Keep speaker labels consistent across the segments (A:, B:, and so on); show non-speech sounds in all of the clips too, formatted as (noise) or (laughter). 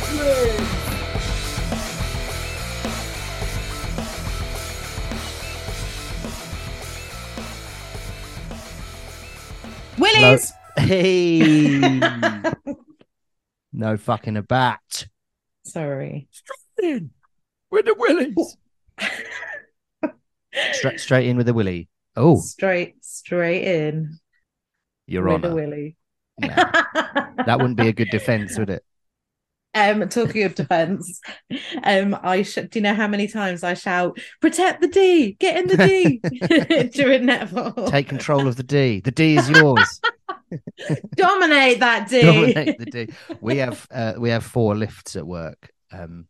A: Wrestling!
B: Willies. (laughs)
C: Hey, (laughs) no fucking a bat.
B: Sorry.
A: Straight in with the Willies! Oh. (laughs)
C: Straight, straight in with the willy. Oh,
B: Straight, straight in.
C: Your
B: with a
C: Honour.
B: willy.
C: Nah, that wouldn't be a good defence, would it?
B: Um, talking of defence, um, I sh- do you know how many times I shout, "Protect the D, get in the D" (laughs) (laughs) during netball.
C: Take control of the D. The D is yours. (laughs)
B: Dominate that D.
C: Dominate the D. We have uh, we have four lifts at work. Um,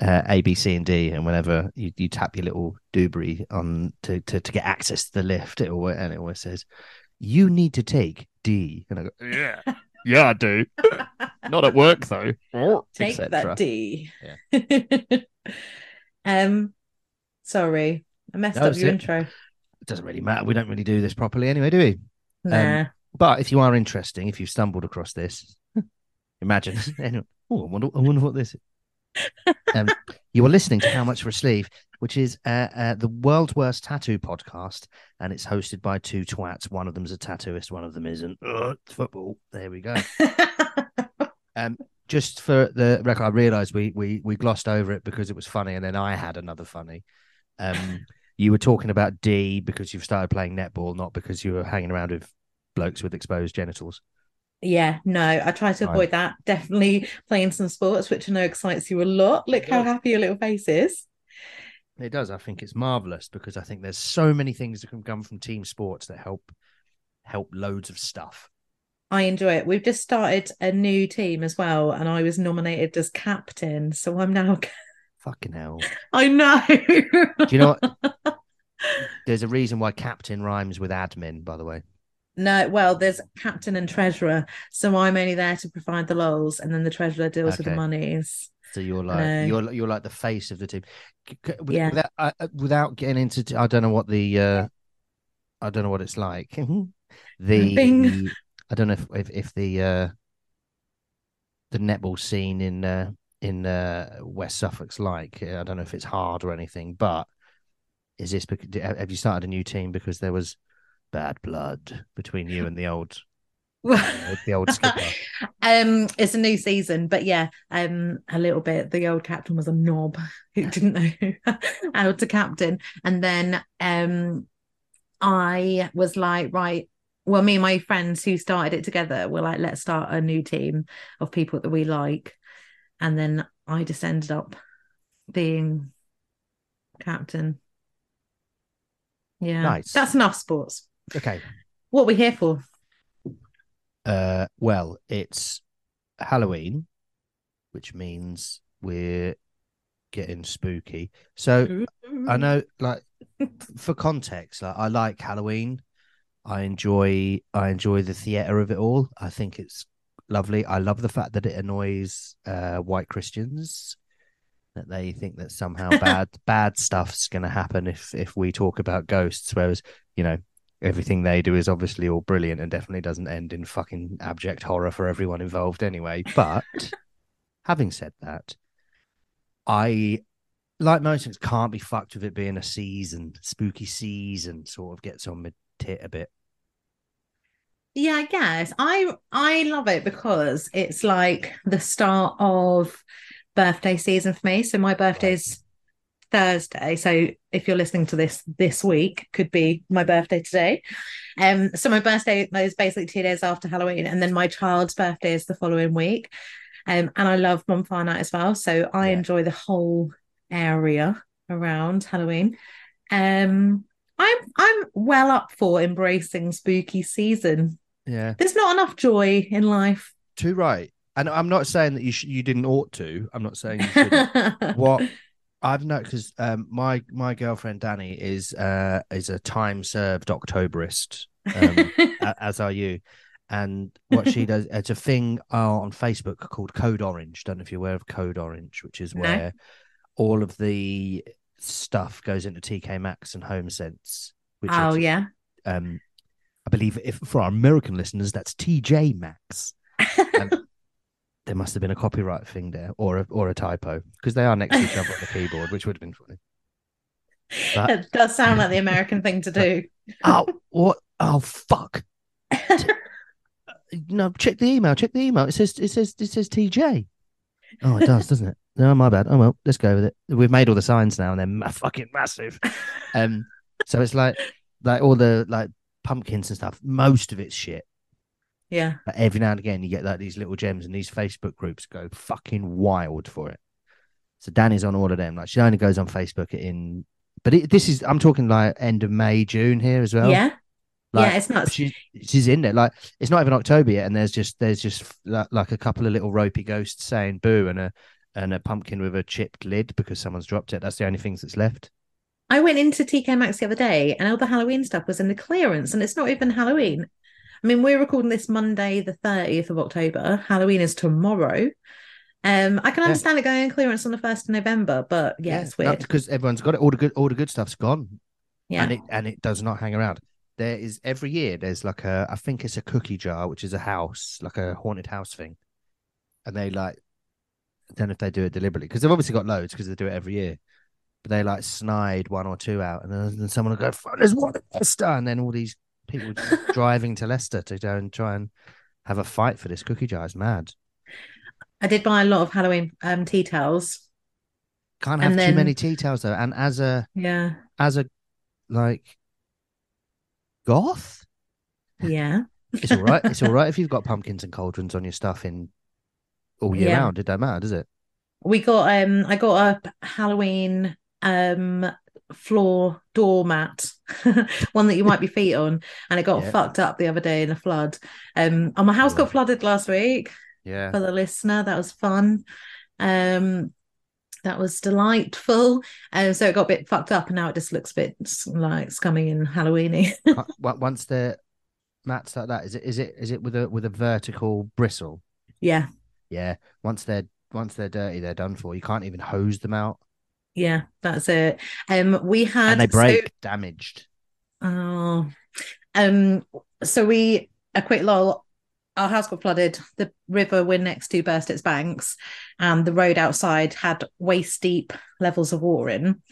C: uh, A, B, C, and D, and whenever you, you tap your little doobry on to, to to get access to the lift, it always, and it always says, "You need to take D," and I go,
A: Yeah. Yeah, I do. Not at work, though. (laughs)
B: Take that D. Yeah. (laughs) um, sorry, I messed
C: No,
B: up your
C: it.
B: intro.
C: It doesn't really matter. We don't really do this properly anyway, do we?
B: Nah.
C: But if you are interesting, if you've stumbled across this, (laughs) imagine. anyway, oh, I wonder, I wonder what this is. Um, you are listening to How Much for a Sleeve, which is uh, uh, the world's worst tattoo podcast, and it's hosted by two twats. One of them's a tattooist, one of them isn't. Ugh, football. There we go. (laughs) Um, just for the record, I realised we we we glossed over it because it was funny, and then I had another funny. Um, (laughs) you were talking about D because you've started playing netball, not because you were hanging around with blokes with exposed genitals.
B: Yeah, no, I try to avoid that. Definitely playing some sports, which I know excites you a lot. Look how happy your little face is.
C: It does. I think it's marvelous because I think there's so many things that can come from team sports that help help loads of stuff.
B: I enjoy it. We've just started a new team as well, and I was nominated as captain. So I'm now. (laughs)
C: Fucking hell.
B: I know.
C: Do you know what? (laughs) There's a reason why captain rhymes with admin, by the way.
B: No, well, there's captain and treasurer. So I'm only there to provide the lols, and then the treasurer deals with the
C: Okay.
B: monies.
C: So you're like you're you're like the face of the team. C- c- with-
B: Yeah.
C: Without, uh, uh, without getting into, t- I don't know what the, uh, I don't know what it's like. (laughs) the
B: Bing.
C: I don't know if if, if the uh, the netball scene in uh, in uh, West Suffolk's like. I don't know if it's hard or anything, but is this because have you started a new team because there was bad blood between you and the old (laughs) the old skipper? (laughs)
B: um, it's a new season, but yeah, um, a little bit. The old captain was a knob who didn't know (laughs) how to captain, and then um, I was like, right. Well, me and my friends who started it together were like, let's start a new team of people that we like, and then I just ended up being captain. Yeah,
C: Nice.
B: that's enough sports.
C: Okay.
B: What are we here for?
C: Uh, well, it's Halloween, which means we're getting spooky. So I know, like, for context, like, I like Halloween. I enjoy, I enjoy the theater of it all. I think it's lovely. I love the fact that it annoys uh, white Christians that they think that somehow (laughs) bad bad stuff's going to happen if if we talk about ghosts, whereas you know everything they do is obviously all brilliant and definitely doesn't end in fucking abject horror for everyone involved anyway. But (laughs) having said that, I like most things can't be fucked with it being a season, spooky season, sort of gets on my tit a bit.
B: Yeah, I guess I I love it because it's like the start of birthday season for me. So my birthday's Thursday. So if you're listening to this this week, could be my birthday today. Um, so my birthday is basically two days after Halloween, and then my child's birthday is the following week. Um, and I love bonfire night as well. So I
C: Yeah.
B: enjoy the whole area around Halloween. Um, I'm I'm well up for embracing spooky season.
C: Yeah,
B: There's not enough joy in life.
C: too right. And I'm not saying that you sh- you didn't ought to. I'm not saying you should. (laughs) what I've noticed because um, my my girlfriend Danny is uh is a time served Octoberist, um, (laughs) as are you. And what she does, it's a thing uh, on Facebook called Code Orange. Don't know if you're aware of Code Orange, which is
B: No.
C: where all of the stuff goes into TK Maxx and Home Sense. Which
B: oh
C: are,
B: yeah.
C: um, I believe if for our American listeners, that's TJ Maxx. (laughs) there must have been a copyright thing there or a, or a typo because they are next to each other on the keyboard, which would have been funny. But-
B: It does sound like the American thing to do. (laughs)
C: oh, what? Oh, fuck. (laughs) No, check the email. Check the email. It says it says it says TJ. Oh, it does, doesn't it? No, my bad. Oh well, let's go with it. We've made all the signs now, and they're ma- fucking massive. (laughs) Um, so it's like like all the like pumpkins and stuff. Most of it's shit,
B: Yeah.
C: but every now and again you get like these little gems, and these Facebook groups go fucking wild for it. So Danny's on all of them. Like she only goes on Facebook in, but it, this is I'm talking like end of May, June here as well.
B: yeah.
C: Like,
B: yeah, it's not.
C: She, she's in there. Like it's not even October yet, and there's just there's just like, like a couple of little ropey ghosts saying boo and a and a pumpkin with a chipped lid because someone's dropped it. That's the only things that's left.
B: I went into TK Maxx the other day and all the Halloween stuff was in the clearance and it's not even Halloween. I mean, we're recording this Monday, the 30th of October. Halloween is tomorrow. Um, I can
C: Yeah.
B: understand it going on clearance on the 1st of November, but yeah, it's weird.
C: because everyone's got it. All the good all the good stuff's gone,
B: yeah.
C: and it and it does not hang around. There is every year there's like a I think it's a cookie jar, which is a house, like a haunted house thing, and they like I don't know if they do it deliberately because they've obviously got loads because they do it every year. But they like snide one or two out, and then, then someone will go, "There's one in Leicester," and then all these people driving to Leicester to go and try and have a fight for this cookie jar. It's mad.
B: I did buy a lot of Halloween um, tea towels.
C: Can't have
B: And
C: too
B: then-
C: many tea towels though. And as a
B: Yeah.
C: as a like goth,
B: Yeah.
C: it's all right. it's all (laughs) right if you've got pumpkins and cauldrons on your stuff in all year
B: Yeah.
C: round. It don't matter, does it?
B: We got um I got a Halloween um floor doormat, (laughs) one that you wipe your feet on, and it got
C: Yeah.
B: fucked up the other day in a flood. Um and my house got flooded last week
C: Yeah.
B: for the listener. That was fun. Um that was delightful. Um, so it got a bit fucked up and now it just looks a bit like scummy and Halloweeny. (laughs)
C: Once they're mats like that, is it is it is it with a with a vertical bristle?
B: yeah,
C: Yeah. Once they're once they're dirty, they're done for. You can't even hose them out,
B: yeah, that's it. Um we had
C: and they
B: so-
C: break damaged.
B: Oh, um, so we a quick lull. Our house got flooded. The river we're next to burst its banks, and the road outside had waist deep levels of water in.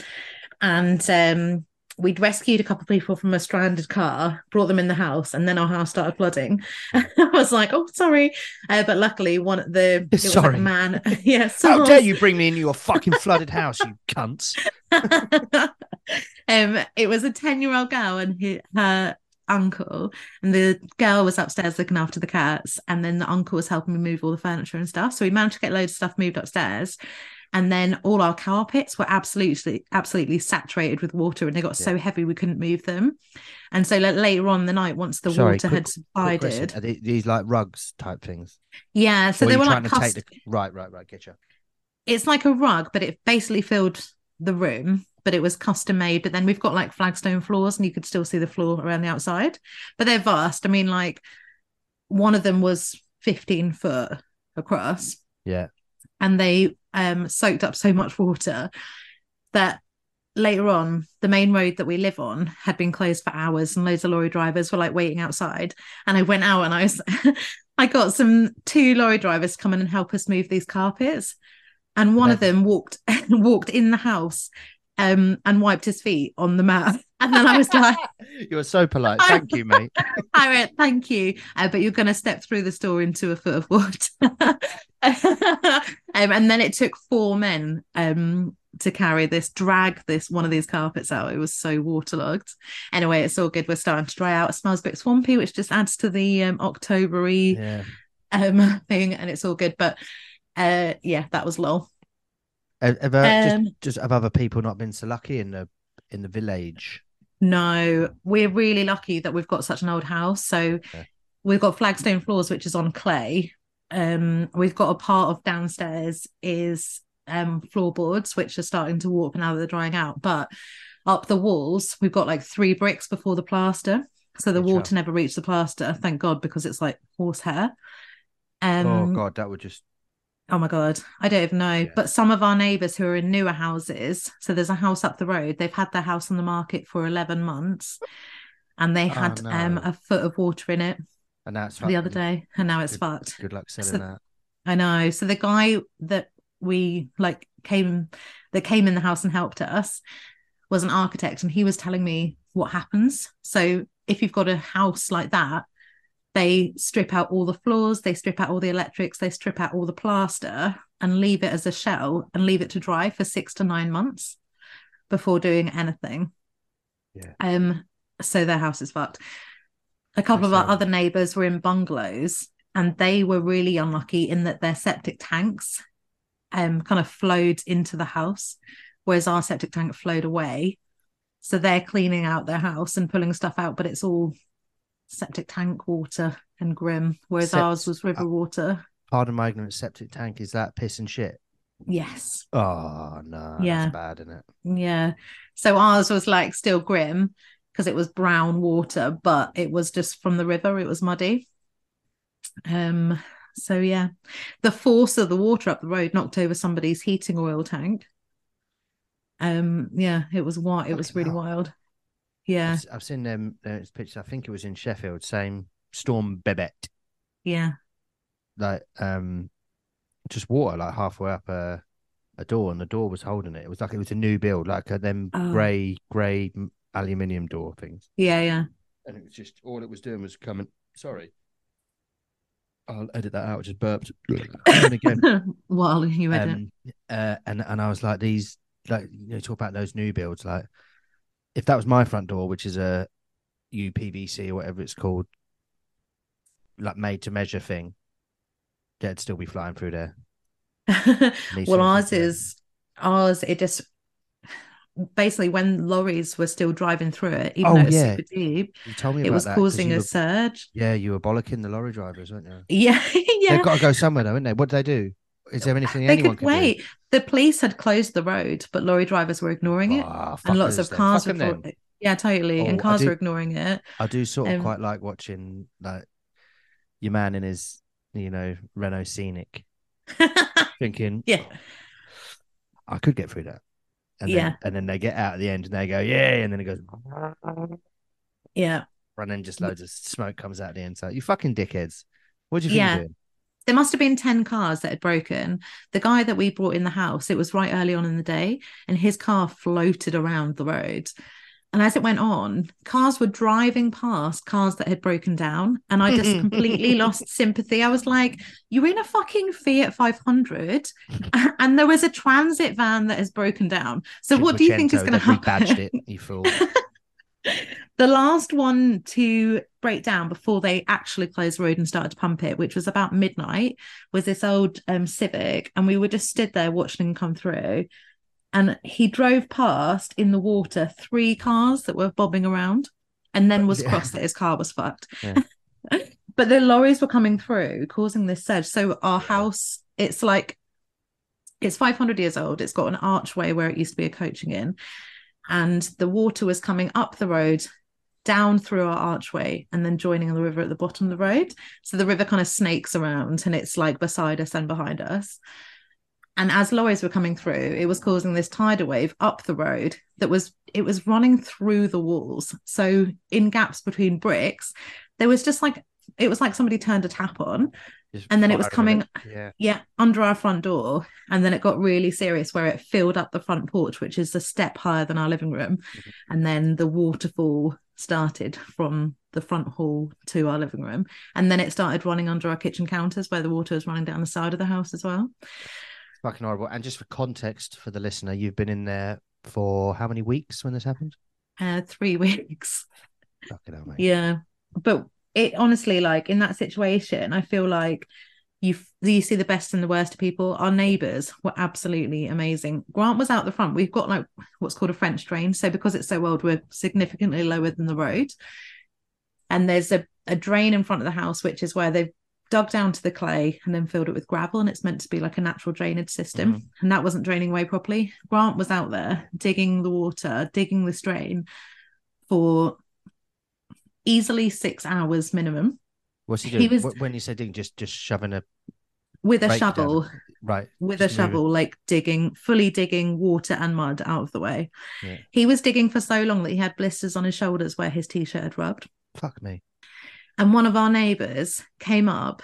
B: And um, we'd rescued a couple of people from a stranded car, brought them in the house, and then our house started flooding. (laughs) I was like, "Oh, sorry," uh, but luckily, one of the like
C: Sorry.
B: a man. (laughs) yeah,
C: How dare you bring me into your fucking (laughs) flooded house, you cunts?
B: um, it was a 10 year old girl and he, her uncle, and the girl was upstairs looking after the cats, and then the uncle was helping me move all the furniture and stuff. So we managed to get loads of stuff moved upstairs. And then all our carpets were absolutely, absolutely saturated with water, and they got so heavy we couldn't move them. And so like, later on in the night, once the
C: Sorry,
B: water
C: quick-
B: had subsided,
C: they, these like rugs type things?
B: yeah. So
C: Or
B: they were like cust-
C: the right, right, right. Get you.
B: it's like a rug, but it basically filled the room, but it was custom made. But then we've got like flagstone floors, and you could still see the floor around the outside. But they're vast. I mean, like one of them was 15 foot across,
C: Yeah.
B: and they um soaked up so much water that later on the main road that we live on had been closed for hours and loads of lorry drivers were like waiting outside and i went out and i was (laughs) i got some two lorry drivers to come in and help us move these carpets and one of them walked (laughs) walked in the house um and wiped his feet on the mat (laughs) and then i was like
C: You were so polite. Thank you, mate.
B: I went, thank you, uh, but you're going to step through the store into a foot of water. (laughs) um, and then it took four men um, to carry this, drag this one of these carpets out. It was so waterlogged. Anyway, it's all good. We're starting to dry out. It smells a bit swampy, which just adds to the um, Octobery
C: Yeah.
B: um, (laughs) thing, and it's all good. But uh, yeah, that was low.
C: Have, have, uh,
B: Um,
C: just, just have other people not been so lucky in the in the village?
B: No, we're really lucky that we've got such an old house. So we've got flagstone floors, which is on clay. Um, we've got a part of downstairs is um floorboards, which are starting to warp now that they're drying out. But up the walls, we've got like three bricks before the plaster. So the
C: Good
B: water
C: job.
B: never reached the plaster, thank God, because it's like horsehair. Um,
C: oh God, that would just
B: Oh my God, I don't even know.
C: Yeah.
B: But some of our neighbours who are in newer houses, so there's a house up the road, they've had their house on the market for 11 months and they
C: Oh,
B: had um, a foot of water in it
C: and that's
B: the other day and now it's
C: Good-
B: fucked.
C: Good luck selling
B: So-
C: that.
B: I know. So the guy that we like came that came in the house and helped us was an architect and he was telling me what happens. So if you've got a house like that, they strip out all the floors, they strip out all the electrics, they strip out all the plaster and leave it as a shell and leave it to dry for six to nine months before doing anything.
C: Yeah.
B: Um, so their house is fucked. A couple of our other neighbors were in bungalows and they were really unlucky in that their septic tanks um kind of flowed into the house, whereas our septic tank flowed away. So they're cleaning out their house and pulling stuff out, but it's all septic tank water and grim, whereas
C: Sept-
B: ours was river water.
C: Pardon my ignorance. Septic tank is that piss and shit?
B: Yes.
C: Oh no,
B: Yeah.
C: that's bad, isn't it?
B: Yeah. So ours was like still grim because it was brown water, but it was just from the river. It was muddy. Um. So yeah, the force of the water up the road knocked over somebody's heating oil tank. Um. Yeah, it was wild. It was really wild. Yeah.
C: I've, I've seen them uh, pictures. I think it was in Sheffield. Same storm Babet,
B: Yeah.
C: like um, just water like halfway up a a door, and the door was holding it. It was like it was a new build, like a, them
B: Oh.
C: grey grey aluminium door things.
B: Yeah. Yeah.
C: and it was just all it was doing was coming. Sorry, I'll edit that out. Just burped. (clears throat) and again, (laughs)
B: While you read it.
C: um, uh, and and I was like, these like you know, talk about those new builds. Like, if that was my front door, which is a UPVC or whatever it's called, like made to measure thing, they'd still be flying through there. (laughs)
B: Well, ours is ours. It just basically when lorries were still driving through it, even
C: Oh,
B: though it's
C: yeah.
B: super deep,
C: You told me
B: it was
C: that
B: causing a
C: were-
B: surge.
C: Yeah, you were bollocking the lorry drivers, weren't you?
B: Yeah, (laughs) yeah.
C: They've got to go somewhere, though, haven't they? What do they do? Is there anything
B: They
C: anyone
B: could
C: can do?
B: wait. The police had closed the road, but lorry drivers were ignoring it,
C: Ah,
B: and lots of cars were. Yeah, totally,
C: Oh,
B: and cars
C: do-
B: were ignoring it.
C: I do sort of
B: Um,
C: quite like watching like your man in his, you know, Renault Scenic, (laughs) thinking,
B: yeah,
C: "Oh, I could get through that. And
B: Yeah.
C: then, and then they get out at the end and they go, yeah, and then it goes,
B: yeah.
C: and then just loads of smoke comes out the end. So you fucking dickheads. What do you think
B: Yeah. There must have been 10 cars that had broken. The guy that we brought in the house, it was right early on in the day, and his car floated around the road. And as it went on, cars were driving past cars that had broken down. And I just completely (laughs) lost sympathy. I was like, you're in a fucking Fiat 500, (laughs) and there was a transit van that has broken down. So, what do you think is going to happen?
C: rebadged it, you fool. (laughs)
B: the last one to break down before they actually closed the road and started to pump it, which was about midnight, was this old um, Civic, and we were just stood there watching him come through. And he drove past in the water three cars that were bobbing around, and then was (laughs)
C: Yeah.
B: cross that his car was fucked.
C: Yeah. (laughs)
B: but the lorries were coming through, causing this surge. So our house, it's like it's 500 years old. It's got an archway where it used to be a coaching inn, and the water was coming up the road down through our archway and then joining the river at the bottom of the road so the river kind of snakes around and it's like beside us and behind us and as lorries were coming through it was causing this tidal wave up the road that was it was running through the walls so in gaps between bricks there was just like it was like somebody turned a tap on
C: Just
B: And then it was coming-
C: it. Yeah.
B: yeah, under our front door. And then it got really serious where it filled up the front porch, which is a step higher than our living room.
C: Mhm.
B: And then the waterfall started from the front hall to our living room. And then it started running under our kitchen counters where the water was running down the side of the house as well.
C: Fucking horrible. And just for context for the listener, you've been in there for how many weeks when this happened?
B: Uh, three (laughs) weeks.
C: Fucking hell, mate.
B: Yeah. But it honestly, like in that situation, I feel like you you see the best and the worst of people. Our neighbours were absolutely amazing. Grant was out the front. We've got like what's called a French drain. So because it's so old, we're significantly lower than the road. And there's a, a drain in front of the house, which is where they've dug down to the clay and then filled it with gravel. And it's meant to be like a natural drainage system. Mm-hmm. And that wasn't draining away properly. Grant was out there digging the water, digging this drain for easily six hours minimum
C: What's he doing
B: He
C: was- When you say digging, just just shoving a
B: with a
C: rake down-
B: shovel
C: right.
B: with a
C: just it.
B: shovel like digging fully digging water and mud out of the way
C: Yeah.
B: he was digging for so long that he had blisters on his shoulders where his t-shirt had rubbed
C: Fuck me.
B: And one of our neighbors came up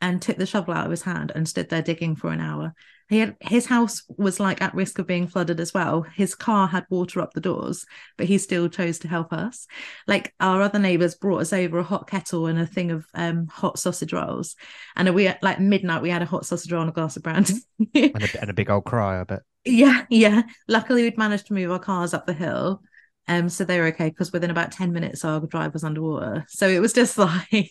B: and took the shovel out of his hand and stood there digging for an hour. He had his house was like at risk of being flooded as well. His car had water up the doors, but he still chose to help us. Like our other neighbors brought us over a hot kettle and a thing of um, hot sausage rolls, and we at like midnight we had a hot sausage roll and a glass of brandy. (laughs)
C: and, a, and a big old cry, I bet.
B: Yeah, yeah. Luckily, we'd managed to move our cars up the hill. Um, so they were okay because within about 10 minutes our drive was underwater. So it was just (laughs) like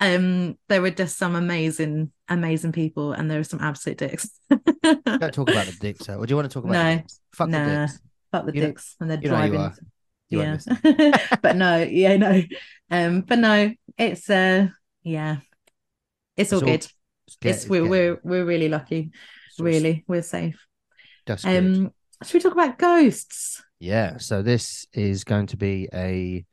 B: um there were just some amazing, amazing people and there were some absolute dicks.
C: Don't talk about the dicks, or do you want to talk about
B: No,
C: the dicks? Fuck
B: nah.
C: the dicks.
B: Fuck the
C: You know-
B: and they're
C: you you
B: driving.
C: are. You
B: yeah. (laughs) but no, (laughs) yeah, no. Um, but no, it's uh yeah. It's, all
C: all-
B: good.
C: It's get-
B: It's we're we're we're really lucky. Really. We're safe.
C: That's good.
B: Um should we talk about ghosts?
C: Yeah, so this is going to be a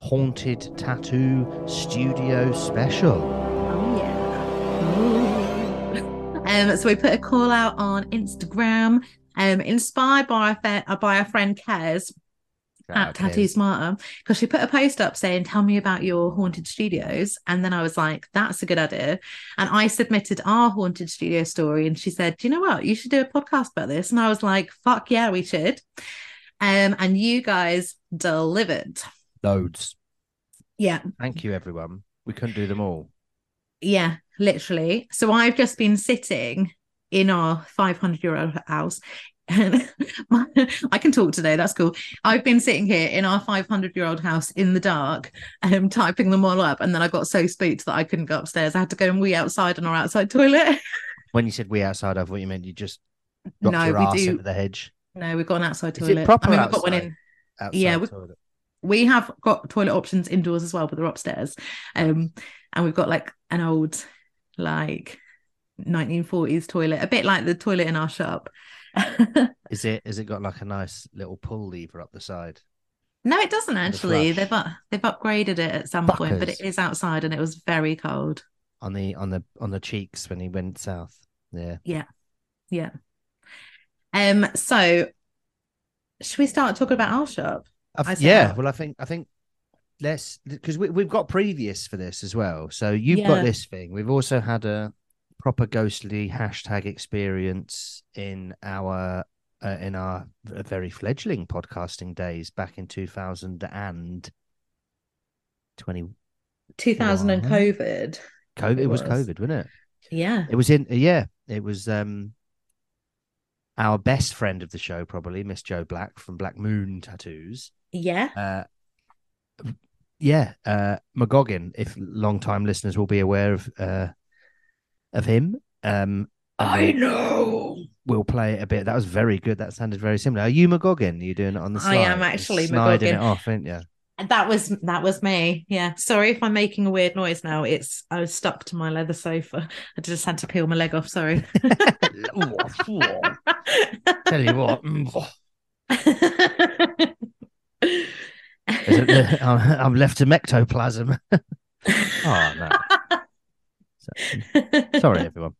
C: haunted tattoo studio special.
B: Oh yeah. Um, so we put a call out on Instagram, um, inspired by our, fe- uh, by our friend Kez at Tattoo Smarter, because she put a post up saying, "Tell me about your haunted studios," and then I was like, "That's a good idea." And I submitted our haunted studio story, and she said, "Do you know what? You should do a podcast about this." And I was like, "Fuck yeah, we should." Um, and you guys delivered.
C: Loads.
B: Yeah,
C: Thank you, everyone. We couldn't do them all.
B: Yeah, literally. So I've just been sitting in our 500 euro house. And (laughs) my, I can talk today. That's cool. I've been sitting here in our 500 year old house in the dark, um, typing them all up. And then I got so spooked that I couldn't go upstairs. I had to go and wee outside on our outside (laughs) toilet.
C: When you said we outside, I thought you meant you just dropped
B: no,
C: your ass
B: do.
C: into the hedge.
B: No, we've got an outside
C: Is it
B: toilet.
C: proper
B: I mean, we've got one in.
C: Outside
B: Yeah, we-
C: toilet.
B: We have got toilet options indoors as well, but they're upstairs. Um, and we've got like an old, like 1940s toilet, a bit like the toilet in our shop. (laughs)
C: Is it? Is it got like a nice little pull lever up the side?
B: No, it doesn't actually.
C: flush.
B: They've up, they've upgraded it at some point, but it is outside and it was very cold.
C: on the on the on the cheeks when he went south. Yeah.
B: Yeah. Yeah. Um. So, should we start talking about our shop?
C: Yeah.
B: that.
C: Well, I think I think let's because we we've got previous for this as well. So you've
B: Yeah.
C: got this thing. We've also had a proper ghostly hashtag experience in our uh, in our very fledgling podcasting days back in two thousand and twenty.
B: 2000 and. COVID.
C: COVID. It was
B: was.
C: COVID, wasn't it?
B: Yeah.
C: It was in yeah, it was um our best friend of the show, probably, Miss Joe Black from Black Moon Tattoos.
B: Yeah.
C: Uh yeah, uh McGoggin, if long time listeners will be aware of uh of him. Um we'll-
B: know.
C: We'll play it a bit. That was very good. That sounded very similar. Are you McGoggin? Are you doing it on the
B: screen?
C: I
B: am
C: You're
B: actually McGoggin.
C: it off, aren't you?
B: That was that was me. Yeah. Sorry if I'm making a weird noise now. It's I was stuck to my leather sofa. I just had to peel my leg off. Sorry. (laughs)
C: Tell you what, mm, a- (laughs) I'm left to mectoplasm. (laughs) oh no. So- Sorry, everyone.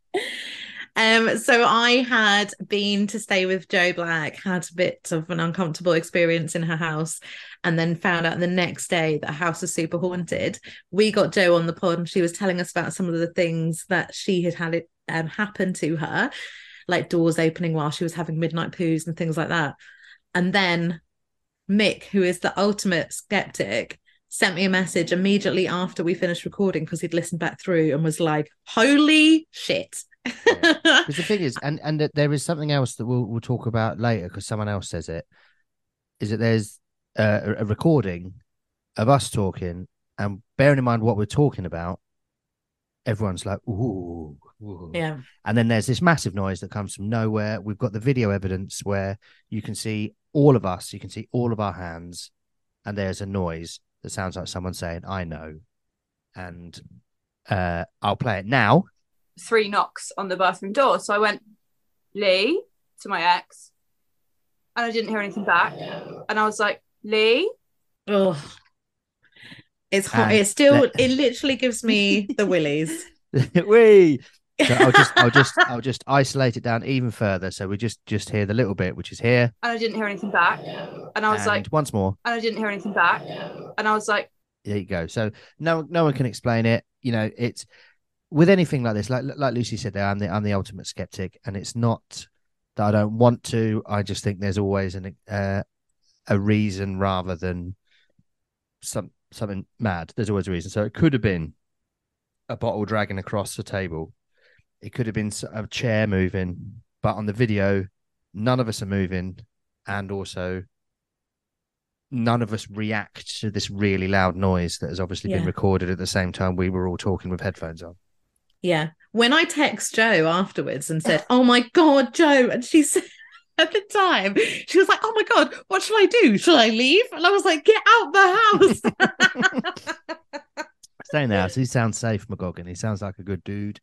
B: Um, so I had been to stay with Joe Black, had a bit of an uncomfortable experience in her house, and then found out the next day that her house was super haunted. We got Joe on the pod, and she was telling us about some of the things that she had had it um, happen to her, like doors opening while she was having midnight poos and things like that. And then Mick, who is the ultimate skeptic, sent me a message immediately after we finished recording because he'd listened back through and was like, "Holy shit!"
C: Because (laughs) the thing is, and and that there is something else that we'll we'll talk about later because someone else says it. Is that there's uh, a, a recording of us talking, and bearing in mind what we're talking about, everyone's like, "Ooh, ooh."
B: yeah.
C: And then there's this massive noise that comes from nowhere. We've got the video evidence where you can see all of us, you can see all of our hands, and there's a noise that sounds like someone saying, I know. And uh, I'll play it now.
D: Three knocks on the bathroom door. So I went, Lee, to my ex, and I didn't hear anything back. And I was like, Lee,
B: Oh, it's hot.
C: And
B: It still,
C: let-
B: it literally gives me the willies. (laughs)
C: Wee! So I'll just I'll just I'll just isolate it down even further. So we just just hear the little bit which is here.
D: and I didn't hear anything back. And I was
C: and
D: like,
C: once more.
D: and I didn't hear anything back. And I was like,
C: There you go. So no no one can explain it. You know, it's with anything like this, like like Lucy said, there, I'm the I'm the ultimate skeptic, and it's not that I don't want to. I just think there's always an uh, a reason rather than some something mad. There's always a reason. So it could have been a bottle dragging across the table. It could have been a chair moving, but on the video, none of us are moving, and also none of us react to this really loud noise that has obviously been recorded at the same time we were all talking with headphones on.
B: Yeah. When I text Joe afterwards and said, Oh my God, Joe, and she (laughs) said at the time, she was like, Oh my God, what should I do? Should I leave? And I was like, Get out the house. (laughs)
C: Stay in the house. He sounds safe, McGoggin. He sounds like a good dude.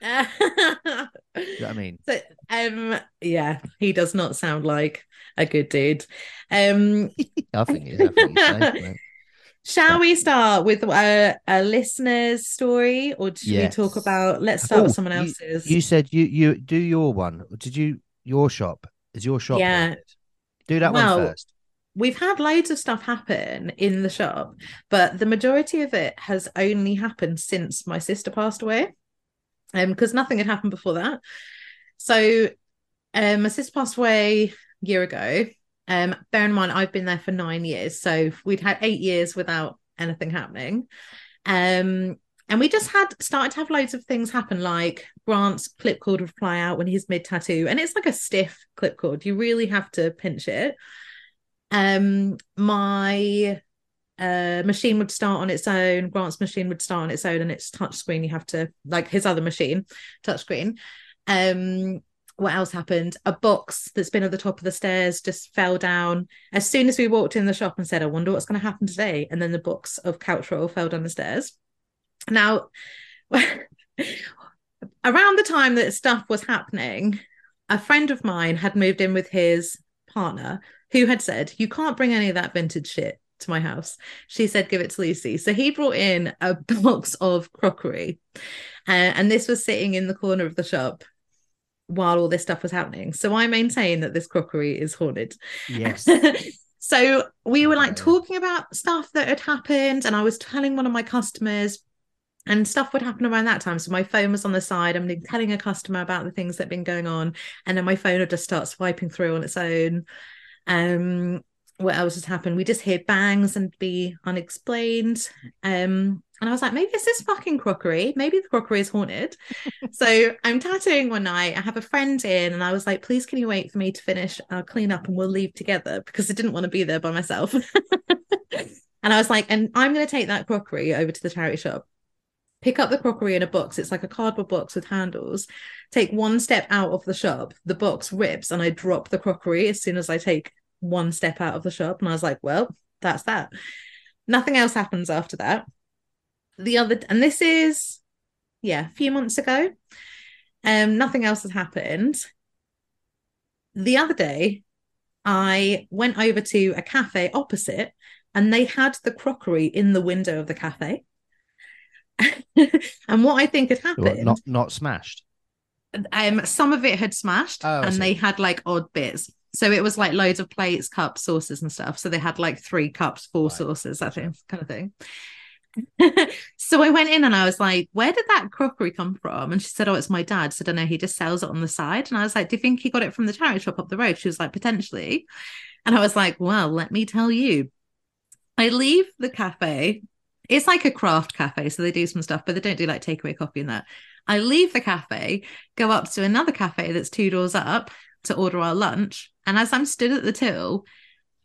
C: You know what I mean? (laughs)
B: So, um, yeah, he does not sound like a good dude. Um,
C: I think he's, I think he's safe.
B: Shall we start with a, a listener's story, or should
C: Yes.
B: we talk about? Let's start
C: Oh,
B: with someone else's.
C: You said you you do your one. Did you your shop? Is your shop?
B: Yeah.
C: Do that
B: Well,
C: one first.
B: We've had loads of stuff happen in the shop, but the majority of it has only happened since my sister passed away. Um, because nothing had happened before that. So um my sister passed away a year ago. Um, bear in mind I've been there for nine years, so we'd had eight years without anything happening. Um, and we just had started to have loads of things happen, like Grant's clip cord would fly out when he's mid tattoo, and it's like a stiff clip cord. You really have to pinch it. Um, my uh machine would start on its own. Grant's machine would start on its own, and it's touch screen. You have to like his other machine, touch screen. Um, what else happened? A box that's been at the top of the stairs just fell down as soon as we walked in the shop and said, "I wonder what's going to happen today." And then the box of couch roll fell down the stairs. Now, (laughs) around the time that stuff was happening, a friend of mine had moved in with his partner who had said, You can't bring any of that vintage shit to my house. She said, Give it to Lucy. So he brought in a (laughs) box of crockery. Uh, and this was sitting in the corner of the shop while all this stuff was happening. So I maintain that this crockery is haunted.
C: Yes. (laughs)
B: so we were like talking about stuff that had happened, and I was telling one of my customers, and stuff would happen around that time. So my phone was on the side. I'm telling a customer about the things that have been going on, and then my phone would just start swiping through on its own. Um, what else has happened? We just hear bangs and be unexplained. Um, and I was like, maybe this is fucking crockery. Maybe the crockery is haunted. so I'm tattooing one night. I have a friend in, and I was like, please, can you wait for me to finish? I'll clean up and we'll leave together because I didn't want to be there by myself. (laughs) and I was like, and I'm going to take that crockery over to the charity shop. Pick up the crockery in a box. It's like a cardboard box with handles. Take one step out of the shop, the box rips, and I drop the crockery as soon as I take one step out of the shop. And I was like, well, that's that. Nothing else happens after that. The other, and this is, yeah, a few months ago. Um, nothing else has happened. The other day, I went over to a cafe opposite, and they had the crockery in the window of the cafe. (laughs) and what I think had happened,
C: not not smashed.
B: um, some of it had smashed,
C: Oh,
B: and they had like odd bits. So it was like loads of plates, cups, sauces, and stuff. So they had like three cups, four
C: Right.
B: sauces, that thing, kind of thing. (laughs) so I went in and I was like, "Where did that crockery come from?" And she said, "Oh, it's my dad." So I don't know. He just sells it on the side. And I was like, "Do you think he got it from the charity shop up the road?" She was like, "Potentially." And I was like, "Well, let me tell you." I leave the cafe. It's like a craft cafe, so they do some stuff, but they don't do like takeaway coffee and that. I leave the cafe, go up to another cafe that's two doors up to order our lunch. And as I'm stood at the till,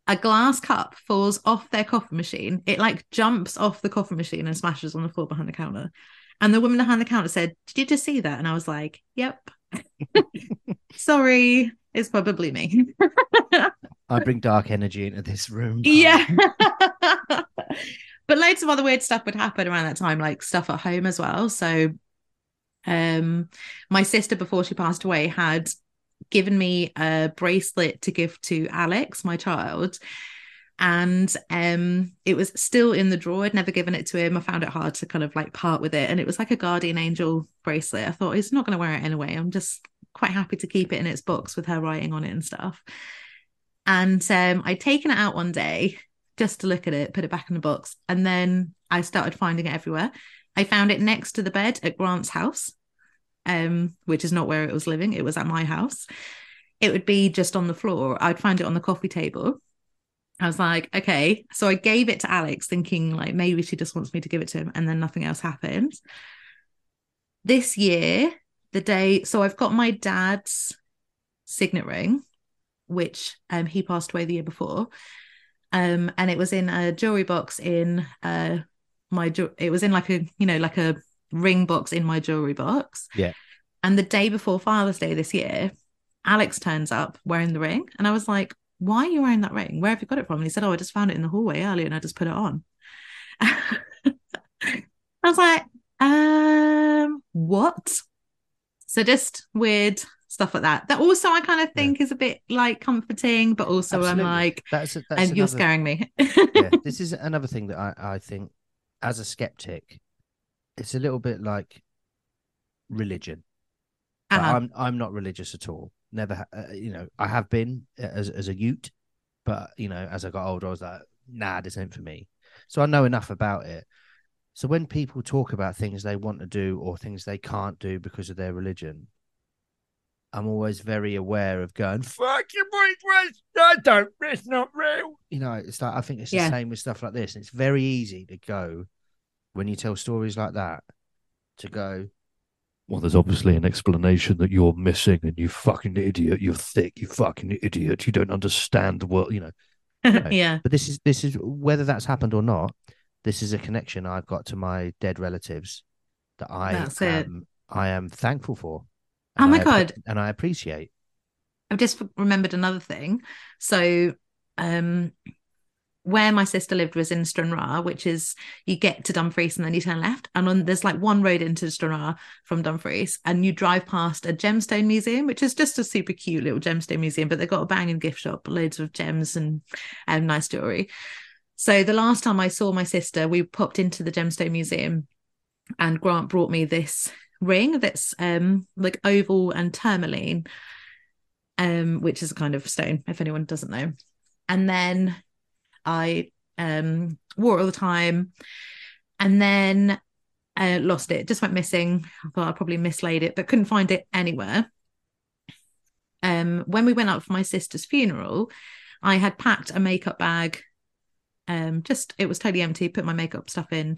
B: a glass cup falls off their coffee machine. It like jumps off the coffee machine and smashes on the floor behind the counter. And the woman behind the counter said, Did you just see that? And I was like, Yep. (laughs) Sorry, it's probably me.
C: I bring dark energy into this room. (laughs)
B: Yeah. but loads of other weird stuff would happen around that time, like stuff at home as well. So um my sister before she passed away had given me a bracelet to give to Alex, my child. And um it was still in the drawer. I'd never given it to him. I found it hard to kind of like part with it. And it was like a guardian angel bracelet. I thought he's not going to wear it anyway. I'm just quite happy to keep it in its box with her writing on it and stuff. And um, I'd taken it out one day just to look at it, put it back in the box, and then I started finding it everywhere. I found it next to the bed at Grant's house, um, which is not where it was living. It was at my house. It would be just on the floor. I'd find it on the coffee table. I was like, okay. So I gave it to Alex, thinking like maybe she just wants me to give it to him, and then nothing else happened. This year, the day, so I've got my dad's signet ring, which um he passed away the year before. Um, and it was in a jewelry box in uh my it was in like a you know like a ring box in my jewelry box.
C: Yeah.
B: And the day before Father's Day this year, Alex turns up wearing the ring, and I was like, "Why are you wearing that ring? Where have you got it from?" And he said, "Oh, I just found it in the hallway earlier, and I just put it on." (laughs) I was like, "Um, what?" So just weird stuff like that. That also I kind of think is a bit like comforting, but also
C: Absolutely.
B: I'm like,
C: That's, that's
B: and you're scaring me.
C: yeah, (laughs) this is another thing that I, I think as a skeptic, it's a little bit like religion.
B: Uh-huh.
C: I'm I'm not religious at all. Never, ha- uh, you know, I have been uh, as as a Ute, but you know, as I got older, I was like, nah, this ain't for me. So I know enough about it. So when people talk about things they want to do or things they can't do because of their religion, I'm always very aware of going, fuck you, boy, I don't, it's not real. You know, it's like, I think it's the
B: Yeah.
C: same with stuff like this. And it's very easy to go when you tell stories like that to go,
A: Well, there's obviously an explanation that you're missing, and you fucking idiot. You're thick. You fucking idiot. You don't understand the world. You know. (laughs)
B: yeah.
C: but this is, this is whether that's happened or not, this is a connection I've got to my dead relatives that I
B: That's it.
C: I am thankful for.
B: Oh my
C: I
B: God.
C: And I appreciate.
B: I've just remembered another thing. So, um, where my sister lived was in Stranraer, which is you get to Dumfries and then you turn left, and on there's like one road into Stranraer from Dumfries, and you drive past a gemstone museum, which is just a super cute little gemstone museum, but they've got a banging gift shop, loads of gems and um, nice jewelry. So the last time I saw my sister, we popped into the gemstone museum, and Grant brought me this ring that's um like oval and tourmaline um which is a kind of stone if anyone doesn't know and then i um wore it all the time. And then uh, lost it just went missing. I thought i probably mislaid it but couldn't find it anywhere. Um when we went up for my sister's funeral i had packed a makeup bag um just it was totally empty put my makeup stuff in.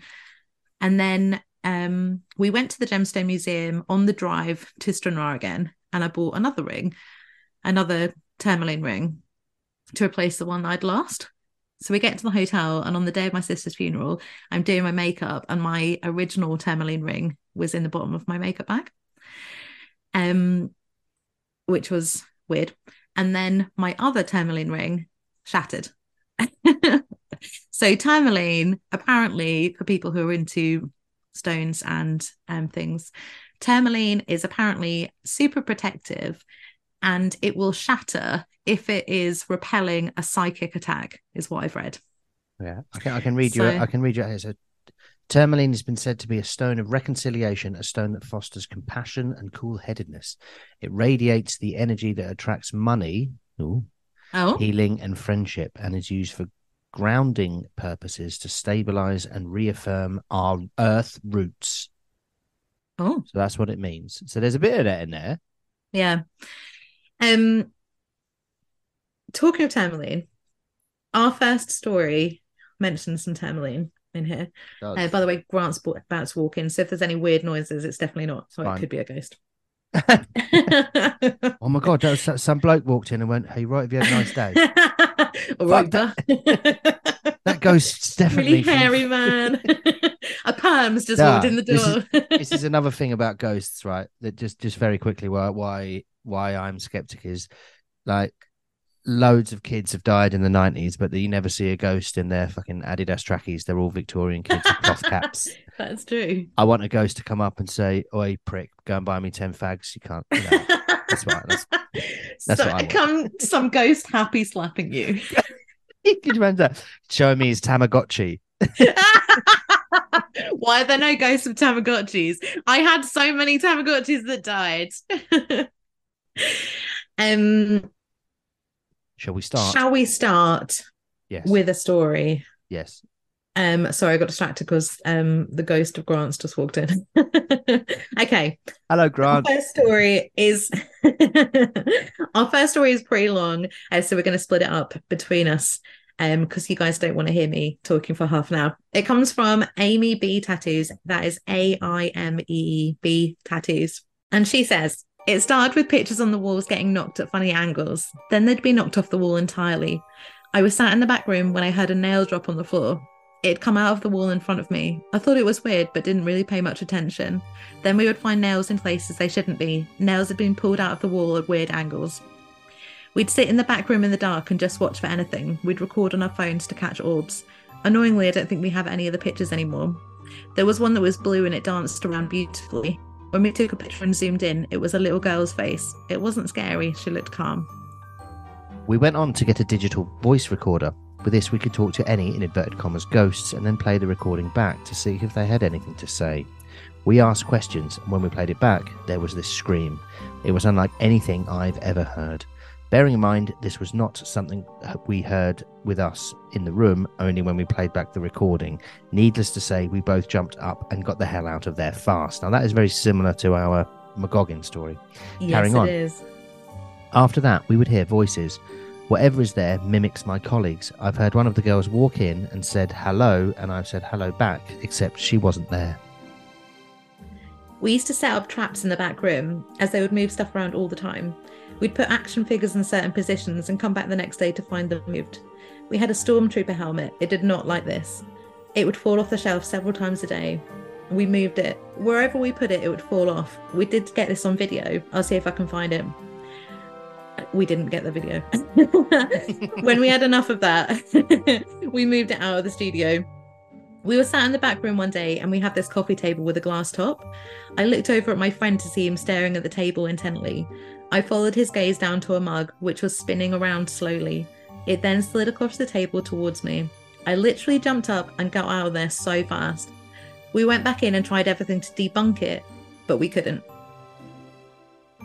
B: And then um, we went to the Gemstone Museum on the drive to Stranraer again, and I bought another ring, another tourmaline ring, to replace the one I'd lost. So we get to the hotel, and on the day of my sister's funeral, I'm doing my makeup, and my original tourmaline ring was in the bottom of my makeup bag, um, which was weird. And then my other tourmaline ring shattered. (laughs) so tourmaline, apparently, for people who are into stones and um, things. Tourmaline is apparently super protective and it will shatter if it is repelling a psychic attack, is what I've read.
C: Yeah, I can, I can read you. I can read you. out here. So, tourmaline has been said to be a stone of reconciliation, a stone that fosters compassion and cool-headedness. It radiates the energy that attracts money, ooh,
B: Oh,
C: healing, and friendship, and is used for grounding purposes to stabilize and reaffirm our earth roots.
B: oh,
C: So that's what it means. So there's a bit of that in there.
B: yeah. Um, talking of tourmaline, our first story mentions some tourmaline in here. Uh, by the way, Grant's bo- about to walk in, so if there's any weird noises, it's definitely not. So
C: Fine.
B: it could be a ghost. (laughs) (laughs)
C: oh my god, that was, some bloke walked in and went, "Hey, right, have you had a nice day?" (laughs)
B: All right,
C: Fuck
B: right, duh.
C: That ghost's definitely
B: really
C: from-
B: hairy man. a perm's just
C: Yeah,
B: walked in the
C: this
B: door.
C: is- this is another thing about ghosts, right? That just just very quickly why why why I'm skeptic is like loads of kids have died in the nineties, but you never see a ghost in their fucking Adidas trackies. They're all Victorian kids with cloth caps. (laughs)
B: That's true.
C: I want a ghost to come up and say, "Oi, prick, go and buy me ten fags." You can't. You know. That's what- that's- (laughs) that's
B: so,
C: what I want.
B: come some ghost happy slapping you. (laughs)
C: Could you imagine that? Showing me his Tamagotchi.
B: Why are there no ghosts of Tamagotchis? I had so many Tamagotchis that died. (laughs) um,
C: Shall we start?
B: shall we start
C: yes.
B: with a story?
C: yes.
B: Um, sorry, I got distracted because um the ghost of Grant's just walked in. (laughs) okay.
C: Hello,
B: Our
C: Grant.
B: first story is (laughs) our first story is pretty long, uh, so we're going to split it up between us. Um, because you guys don't want to hear me talking for half an hour. It comes from Aimee B Tattoos. That is A I M E E B Tattoos. And she says, it started with pictures on the walls getting knocked at funny angles. Then they'd be knocked off the wall entirely. I was sat in the back room when I heard a nail drop on the floor. It'd come out of the wall in front of me. I thought it was weird, but didn't really pay much attention. Then we would find nails in places they shouldn't be. Nails had been pulled out of the wall at weird angles. We'd sit in the back room in the dark and just watch for anything. We'd record on our phones to catch orbs. Annoyingly, I don't think we have any of the pictures anymore. There was one that was blue and it danced around beautifully. When we took a picture and zoomed in, it was a little girl's face. It wasn't scary, she looked calm.
C: We went on to get a digital voice recorder. With this, we could talk to any, in inverted commas, ghosts and then play the recording back to see if they had anything to say. We asked questions, and when we played it back, there was this scream. It was unlike anything I've ever heard. Bearing in mind, this was not something we heard with us in the room, only when we played back the recording. Needless to say, we both jumped up and got the hell out of there fast. Now, that is very similar to our McGoggin story.
B: Yes,
C: Carrying on.
B: is.
C: After that, we would hear voices. Whatever is there mimics my colleagues. I've heard one of the girls walk in and said hello, and I've said hello back, except she wasn't there.
B: We used to set up traps in the back room as they would move stuff around all the time. We'd put action figures in certain positions and come back the next day to find them moved. We had a stormtrooper helmet. It did not like this. It would fall off the shelf several times a day. We moved it. Wherever we put it, it would fall off. We did get this on video. I'll see if I can find it. We didn't get the video. (laughs) when we had enough of that, (laughs) we moved it out of the studio. We were sat in the back room one day and we had this coffee table with a glass top. I looked over at my friend to see him staring at the table intently. I followed his gaze down to a mug, which was spinning around slowly. It then slid across the table towards me. I literally jumped up and got out of there so fast. We went back in and tried everything to debunk it, but we couldn't.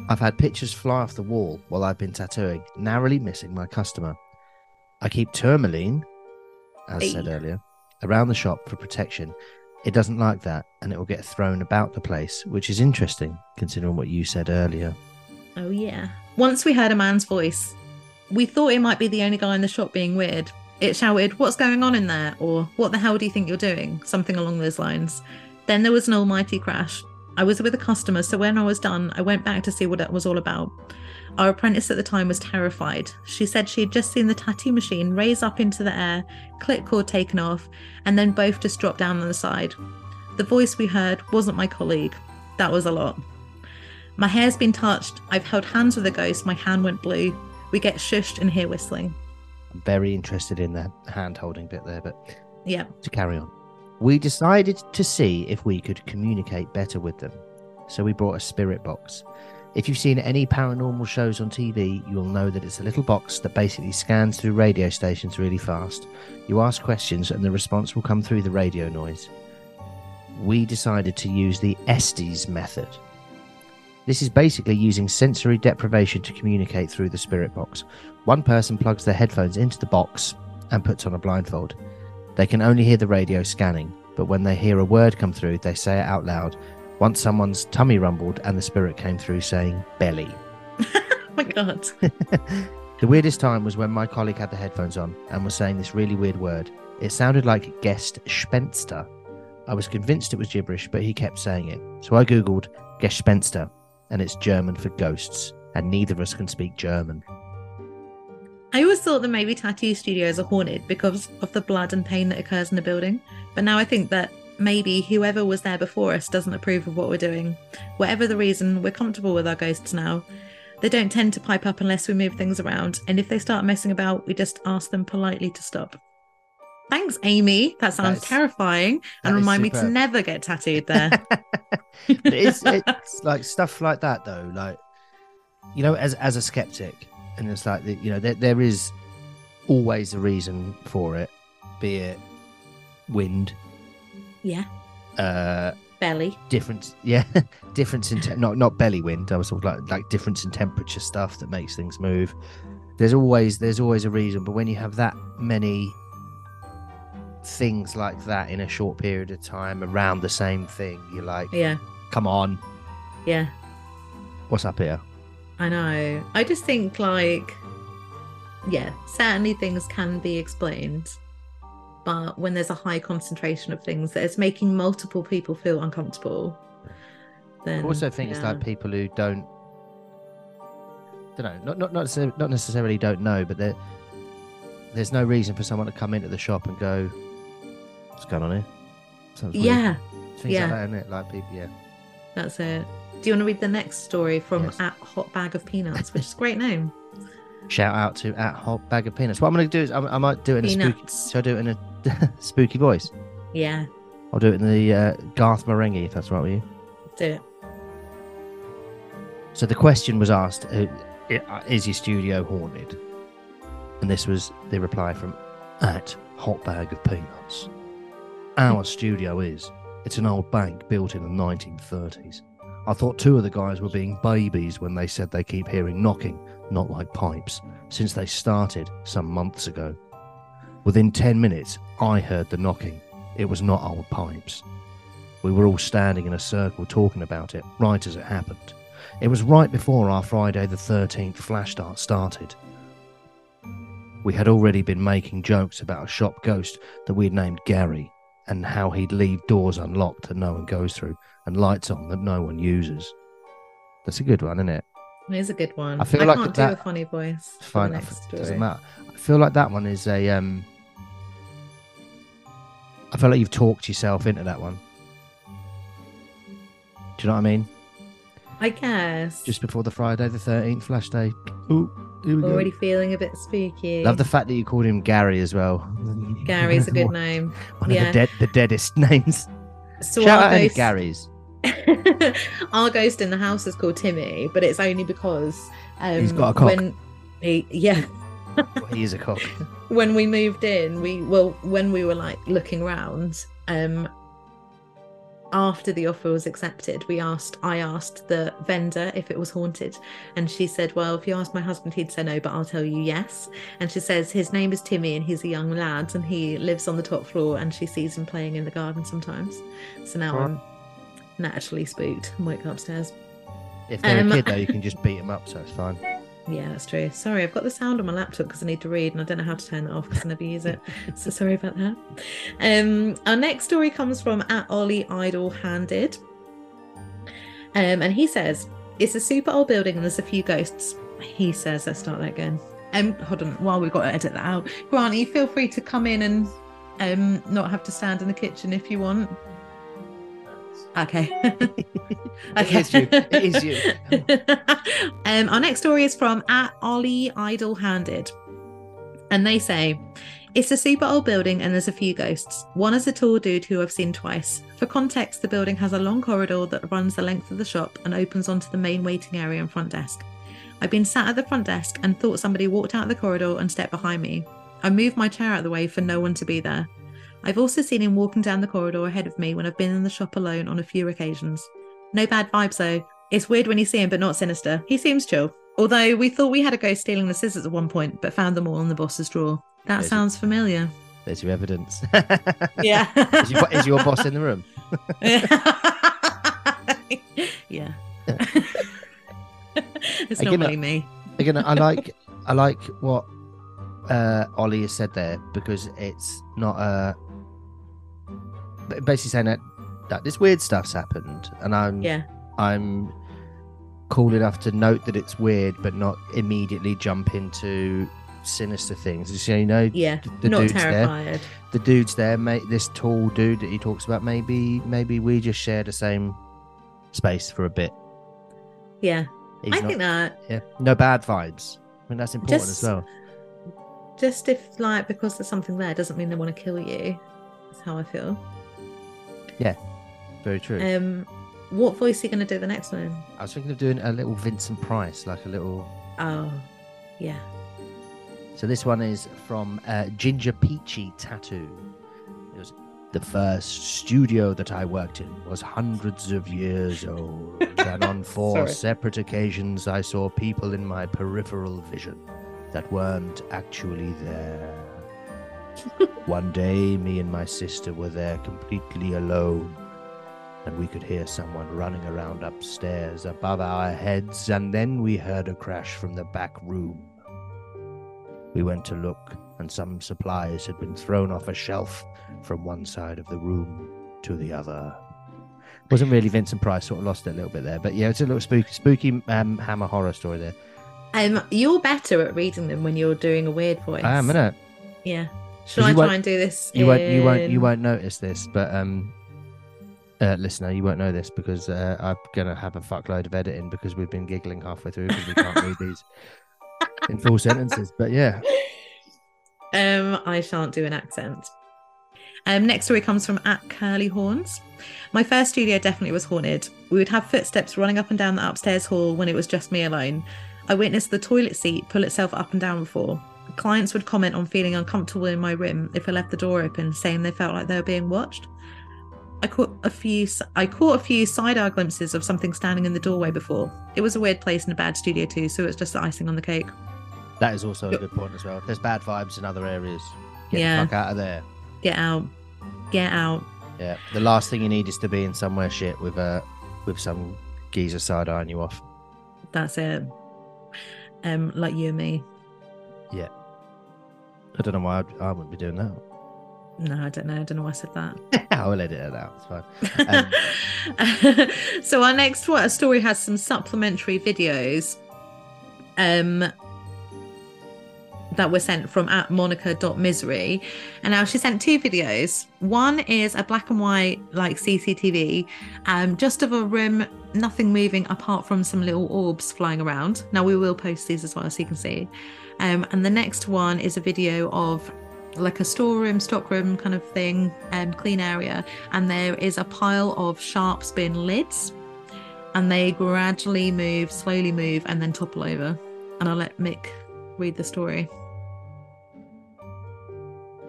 C: I've had pictures fly off the wall while I've been tattooing, narrowly missing my customer. I keep tourmaline, as said earlier, around the shop for protection. It doesn't like that, and it will get thrown about the place, which is interesting considering what you said earlier.
B: Oh, yeah. Once we heard a man's voice. We thought it might be the only guy in the shop being weird. It shouted, What's going on in there? or What the hell do you think you're doing? Something along those lines. Then there was an almighty crash. I was with a customer, so when I was done, I went back to see what it was all about. Our apprentice at the time was terrified. She said she had just seen the tattoo machine raise up into the air, clip cord taken off, and then both just dropped down on the side. The voice we heard wasn't my colleague. That was a lot. My hair's been touched. I've held hands with a ghost. My hand went blue. We get shushed and hear whistling.
C: I'm very interested in the hand holding bit there, but
B: Yeah.
C: to carry on. We decided to see if we could communicate better with them. So we brought a spirit box. If you've seen any paranormal shows on TV, you'll know that it's a little box that basically scans through radio stations really fast. You ask questions and the response will come through the radio noise. We decided to use the Estes method. This is basically using sensory deprivation to communicate through the spirit box. One person plugs their headphones into the box and puts on a blindfold. They can only hear the radio scanning, but when they hear a word come through, they say it out loud. Once someone's tummy rumbled and the spirit came through saying belly. (laughs)
B: Oh my god. (laughs)
C: The weirdest time was when my colleague had the headphones on and was saying this really weird word. It sounded like guest spenster. I was convinced it was gibberish, but he kept saying it. So I googled Gespenster, and it's German for ghosts, and neither of us can speak German.
B: I always thought that maybe tattoo studios are haunted because of the blood and pain that occurs in the building. But now I think that maybe whoever was there before us doesn't approve of what we're doing. Whatever the reason, we're comfortable with our ghosts now. They don't tend to pipe up unless we move things around, and if they start messing about, we just ask them politely to stop. Thanks, Aimee. That sounds
C: That's-
B: terrifying and
C: is
B: remind me to never get tattooed there. (laughs) (laughs)
C: It's, it's like stuff like that though like you know as as a skeptic and it's like you know there, there is always a reason for it be it wind
B: yeah,
C: uh
B: belly.
C: difference (laughs) yeah difference in te- not not belly wind i was of like like difference in temperature stuff that makes things move there's always there's always a reason but when you have that many things like that in a short period of time around the same thing. You're like,
B: Yeah,
C: come on,
B: yeah.
C: what's up here?
B: I know. I just think like yeah, certainly things can be explained. But when there's a high concentration of things that is making multiple people feel uncomfortable, then
C: I also think it's like people who don't, don't know, not not not necessarily, not necessarily don't know, but there, there's no reason for someone to come into the shop and go, "What's going on here?" Sounds weird."
B: Yeah,
C: things
B: yeah.
C: like that, isn't it? Like people, yeah.
B: that's it. Do you want to read the next story from
C: Yes.
B: at Hot Bag of Peanuts, (laughs) which is a great name?
C: Shout out to at hot bag of peanuts. What I'm going to do is I, I might do it in a spooky.
B: Peanuts.
C: I do it in a (laughs) spooky voice?
B: Yeah,
C: I'll do it in the uh, Garth Marenghi, if that's right with you.
B: do it.
C: So the question was asked: uh, Is your studio haunted? And this was the reply from at Hot Bag of Peanuts. Our studio is. It's an old bank built in the 1930s. I thought two of the guys were being babies when they said they keep hearing knocking, not like pipes, since they started some months ago. Within 10 minutes, I heard the knocking. It was not old pipes. We were all standing in a circle talking about it, right as it happened. It was right before our Friday the 13th flash start started. We had already been making jokes about a shop ghost that we'd named Gary and how he'd leave doors unlocked that no one goes through and lights on that no one uses. That's a good one, isn't it?
B: It is a good one.
C: I feel like
B: can't
C: that-
B: do a funny voice.
C: Fine. I doesn't matter. I feel like that one is a. um I feel like you've talked yourself into that one. Do you know what I mean?
B: I guess.
C: Just before the Friday the 13th flash day. Ooh, here we go.
B: already feeling a bit spooky.
C: Love the fact that you called him Gary as well.
B: Gary's a good
C: one, (laughs)
B: name.
C: One
B: yeah.
C: of the dead, the deadest (laughs) names.
B: So
C: Shout
B: our
C: out any
B: ghost-
C: Garys. (laughs)
B: our ghost in the house is called Timmy, but it's only because um,
C: He's got a cock.
B: when he, yeah,
C: He is a cock.
B: When we moved in, we well when we were like looking around, um, after the offer was accepted, we asked I asked the vendor if it was haunted, and she said, "Well, if you ask my husband, he'd say no, but I'll tell you yes." And she says his name is Timmy, and he's a young lad, and he lives on the top floor, and she sees him playing in the garden sometimes. So now
C: Right.
B: I'm naturally spooked and wake upstairs.
C: If they're
B: Um,
C: a kid, though, you (laughs) can just beat them up, so it's fine.
B: Yeah, that's true. Sorry, I've got the sound on my laptop because I need to read and I don't know how to turn it off because I never use it. So (laughs) sorry about that. Um, our next story comes from at Ollie Idle Handed. Um, and he says, It's a super old building and there's a few ghosts. He says, let's start that again. Um, hold on, while we've got to edit that out. Granny, feel free to come in and um not have to stand in the kitchen if you want. Okay. (laughs) okay.
C: is you. It is you. (laughs)
B: um, our next story is from at Ollie Idle Handed. And they say, It's a super old building and there's a few ghosts. One is a tall dude who I've seen twice. For context, the building has a long corridor that runs the length of the shop and opens onto the main waiting area and front desk. I've been sat at the front desk and thought somebody walked out of the corridor and stepped behind me. I moved my chair out of the way for no one to be there. I've also seen him walking down the corridor ahead of me when I've been in the shop alone on a few occasions. No bad vibes though. It's weird when you see him, but not sinister. He seems chill. Although we thought we had a ghost stealing the scissors at one point, but found them all in the boss's drawer. That
C: There's-
B: sounds familiar.
C: There's your evidence. (laughs)
B: Yeah.
C: is, your, is your boss in the room? (laughs) (laughs)
B: yeah. it's
C: Again,
B: not really me.
C: Again, I like I like what uh, Ollie has said there because it's not a basically saying that that this weird stuff's happened, and I'm
B: Yeah.
C: I'm cool enough to note that it's weird, but not immediately jump into sinister things. So, you know,
B: Yeah.
C: the
B: not
C: dude's there.
B: terrified.
C: the dude's there, mate. This tall dude that he talks about. Maybe, maybe we just share the same space for a bit.
B: Yeah.
C: He's
B: I
C: not,
B: think that
C: yeah, no bad vibes. I mean, that's important
B: Just-
C: as well.
B: just if like because there's something there doesn't mean they want to kill you. That's how I feel.
C: Yeah, very true.
B: Um what voice are you gonna do the next one?
C: I was thinking of doing a little Vincent Price, like a little.
B: Oh yeah.
C: So this one is from uh, Ginger Peachy Tattoo. It was the first studio that I worked in was hundreds of years old, (laughs) and on four separate occasions I saw people in my peripheral vision that weren't actually there. One day, me and my sister were there completely alone, and we could hear someone running around upstairs above our heads, and then we heard a crash from the back room. We went to look, and some supplies had been thrown off a shelf from one side of the room to the other. Wasn't really Vincent Price, sort of lost it a little bit there, but yeah, it's a little spooky, spooky um, Hammer horror story there.
B: Um, you're better at reading them when you're doing a weird voice.
C: I am, innit?
B: Yeah. Shall I try and do this?
C: You won't, you won't, you won't notice this, but um, uh, listener, you won't know this because uh, I'm gonna have a fuckload of editing because we've been giggling halfway through because we can't read these in full sentences. But yeah,
B: Um, I shan't do an accent. Um, next story comes from at Curly Horns. My first studio definitely was haunted. We would have footsteps running up and down the upstairs hall when it was just me alone. I witnessed the toilet seat pull itself up and down before. Clients would comment on feeling uncomfortable in my room if I left the door open, saying they felt like they were being watched. I caught a few. I caught a few side-eye glimpses of something standing in the doorway before. It was a weird place and a bad studio too, so it's just the icing on the cake.
C: that is also a good point as well. If there's bad vibes in other areas, get
B: Yeah.
C: the fuck out of there.
B: Get out. Get out.
C: Yeah, the last thing you need is to be in somewhere shit with uh, with some geezer side eyeing you off.
B: That's it. Um, like you and me.
C: I don't know why I'd, I wouldn't be doing that.
B: No, I don't know. I don't know why I said that. (laughs)
C: I will edit it out. It's fine. Um, (laughs)
B: so our next one, story has some supplementary videos um that were sent from at monica.misery and now she sent two videos one is a black and white like cctv um just of a room nothing moving apart from some little orbs flying around now we will post these as well so you can see um and the next one is a video of like a storeroom stockroom kind of thing um clean area and there is a pile of sharps bin lids and they gradually move slowly move and then topple over and i'll let mick read the story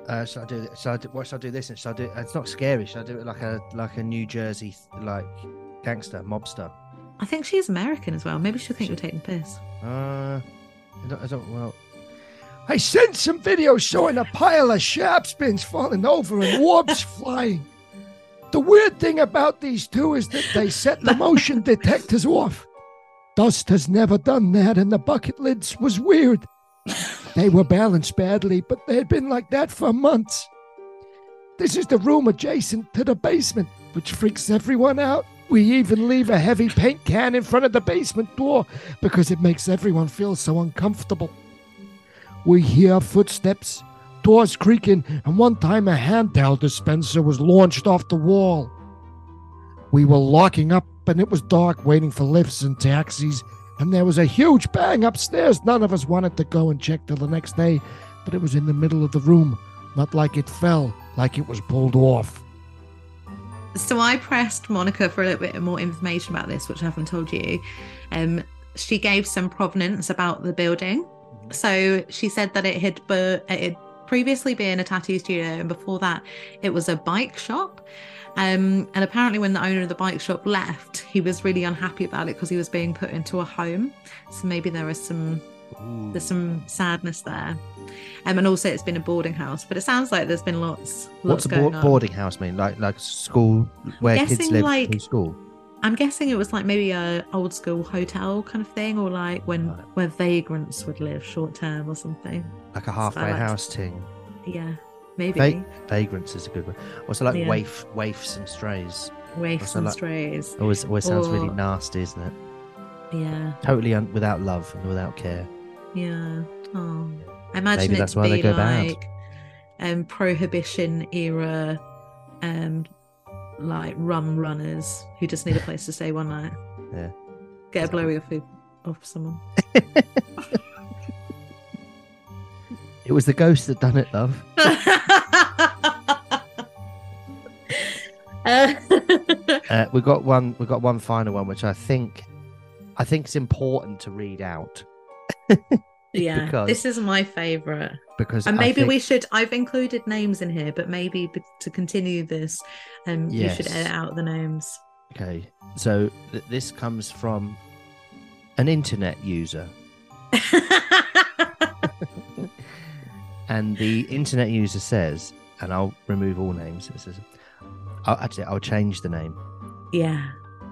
C: Uh, shall I do? Shall I do? What shall I do? This and shall I do? It's not scary. Shall I do it like a like a New Jersey like gangster mobster?
B: i think she's american as well maybe she'll think we're taking piss
C: Uh, I don't, I don't. Well,
E: I sent some videos showing a pile of sharps bins falling over and orbs (laughs) flying. The weird thing about these two is that they set the motion (laughs) detectors off. Dust has never done that, and the bucket lids was weird. They were balanced badly, but they had been like that for months. This is the room adjacent to the basement, which freaks everyone out. We even leave a heavy paint can in front of the basement door because it makes everyone feel so uncomfortable. We hear footsteps, doors creaking, and one time a hand towel dispenser was launched off the wall. We were locking up, and it was dark waiting for lifts and taxis, and there was a huge bang upstairs. None of us wanted to go and check till the next day, but it was in the middle of the room, not like it fell, like it was pulled off.
B: So i pressed monica for a little bit more information about this which i haven't told you. Um she gave some provenance about the building. So she said that it had bu- it had previously been a tattoo studio and before that it was a bike shop. Um, and apparently when the owner of the bike shop left he was really unhappy about it because he was being put into a home. So maybe there is some
C: ooh.
B: there's some sadness there um, and also it's been a boarding house but it sounds like there's been lots
C: What's
B: lots
C: a
B: going
C: board,
B: on
C: boarding house mean? Like like school where kids live
B: like-
C: in school?
B: I'm guessing it was like maybe a old school hotel kind of thing, or like when
C: Right.
B: where vagrants would live short term or something.
C: Like a halfway
B: like-
C: house thing.
B: Yeah, maybe
C: Va- vagrants is a good one. Also like
B: Yeah.
C: waif waifs and strays.
B: waifs and
C: like-
B: strays.
C: Always always sounds really nasty, isn't it?
B: Yeah,
C: Totally un- without love and without care.
B: yeah. Oh, I imagine
C: Maybe that's why they
B: be
C: go bad.
B: like um prohibition era, um, like rum runners who just need a place to stay one night. (laughs)
C: Yeah.
B: Get a blowy off off someone. (laughs)
C: It was the ghost that done it, love. (laughs)
B: Uh,
C: Uh, we got one. We got one final one, which I think, I think it's important to read out
B: yeah,
C: Because-
B: this is my favorite.
C: because
B: And maybe
C: think-
B: we should. I've included names in here, but maybe to continue this, um, you should edit out the names.
C: Okay, so th- this comes from an internet user, (laughs) and the internet user says, and I'll remove all names. It says, I'll, actually, I'll change the name.
B: Yeah.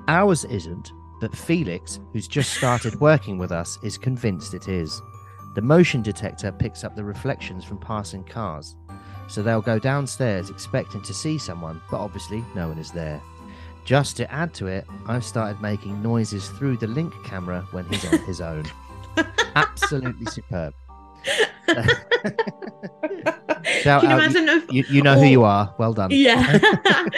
C: Ours isn't, but Felix, who's just started working with us, is convinced it is. The motion detector picks up the reflections from passing cars. So they'll go downstairs expecting to see someone, but obviously no one is there. Just to add to it, I've started making noises through the link camera when he's on his own. (laughs) Absolutely superb. (laughs) Shout
B: Can you
C: out,
B: imagine if
C: You, you know who you are. Well done.
B: Yeah. (laughs) Can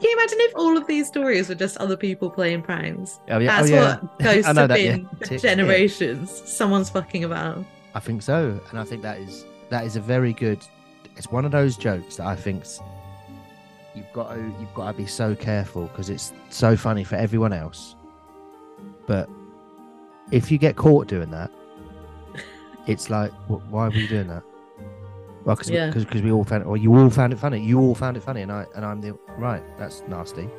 B: you imagine if all of these stories were just other people playing pranks?
C: Oh, yeah.
B: Oh, That's
C: oh, yeah.
B: what ghosts have
C: that, yeah.
B: been
C: yeah.
B: generations. Someone's fucking about.
C: I think so, and I think that is that is a very good. It's one of those jokes that I think's you've got to you've got to be so careful because it's so funny for everyone else, but if you get caught doing that, (laughs) it's like, wh- why were you doing that? Well, because
B: Yeah.
C: because we all found it, or you all found it funny. You all found it funny, and I and I'm the right. That's nasty. Do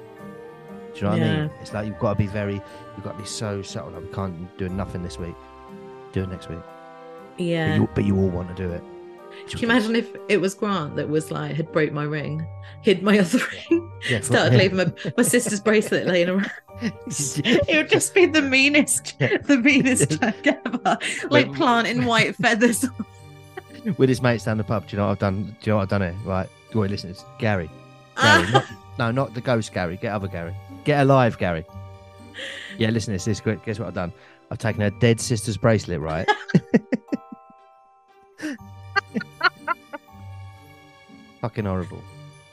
C: you know what I mean? It's like you've got to be very, you've got to be so subtle. Like, we can't do nothing this week. Do it next week. But
B: Yeah.
C: you, but you all want to do it.
B: Can you imagine if it was Grant that was like had broke my ring, hid my (laughs) other ring,
C: Yeah,
B: started
C: yeah.
B: leaving my, my sister's bracelet laying around? (laughs) it would just be the meanest, the meanest (laughs) joke ever. Like planting white feathers.
C: with his mates down the pub. Do you know what I've done? Do you know what I've done here? Right, wait, listen, it's Gary. Gary, not, no, not the ghost Gary. Get other Gary. Get alive, Gary. Yeah, listen, this is. Guess what I've done? I've taken her dead sister's bracelet, right? (laughs) Fucking horrible.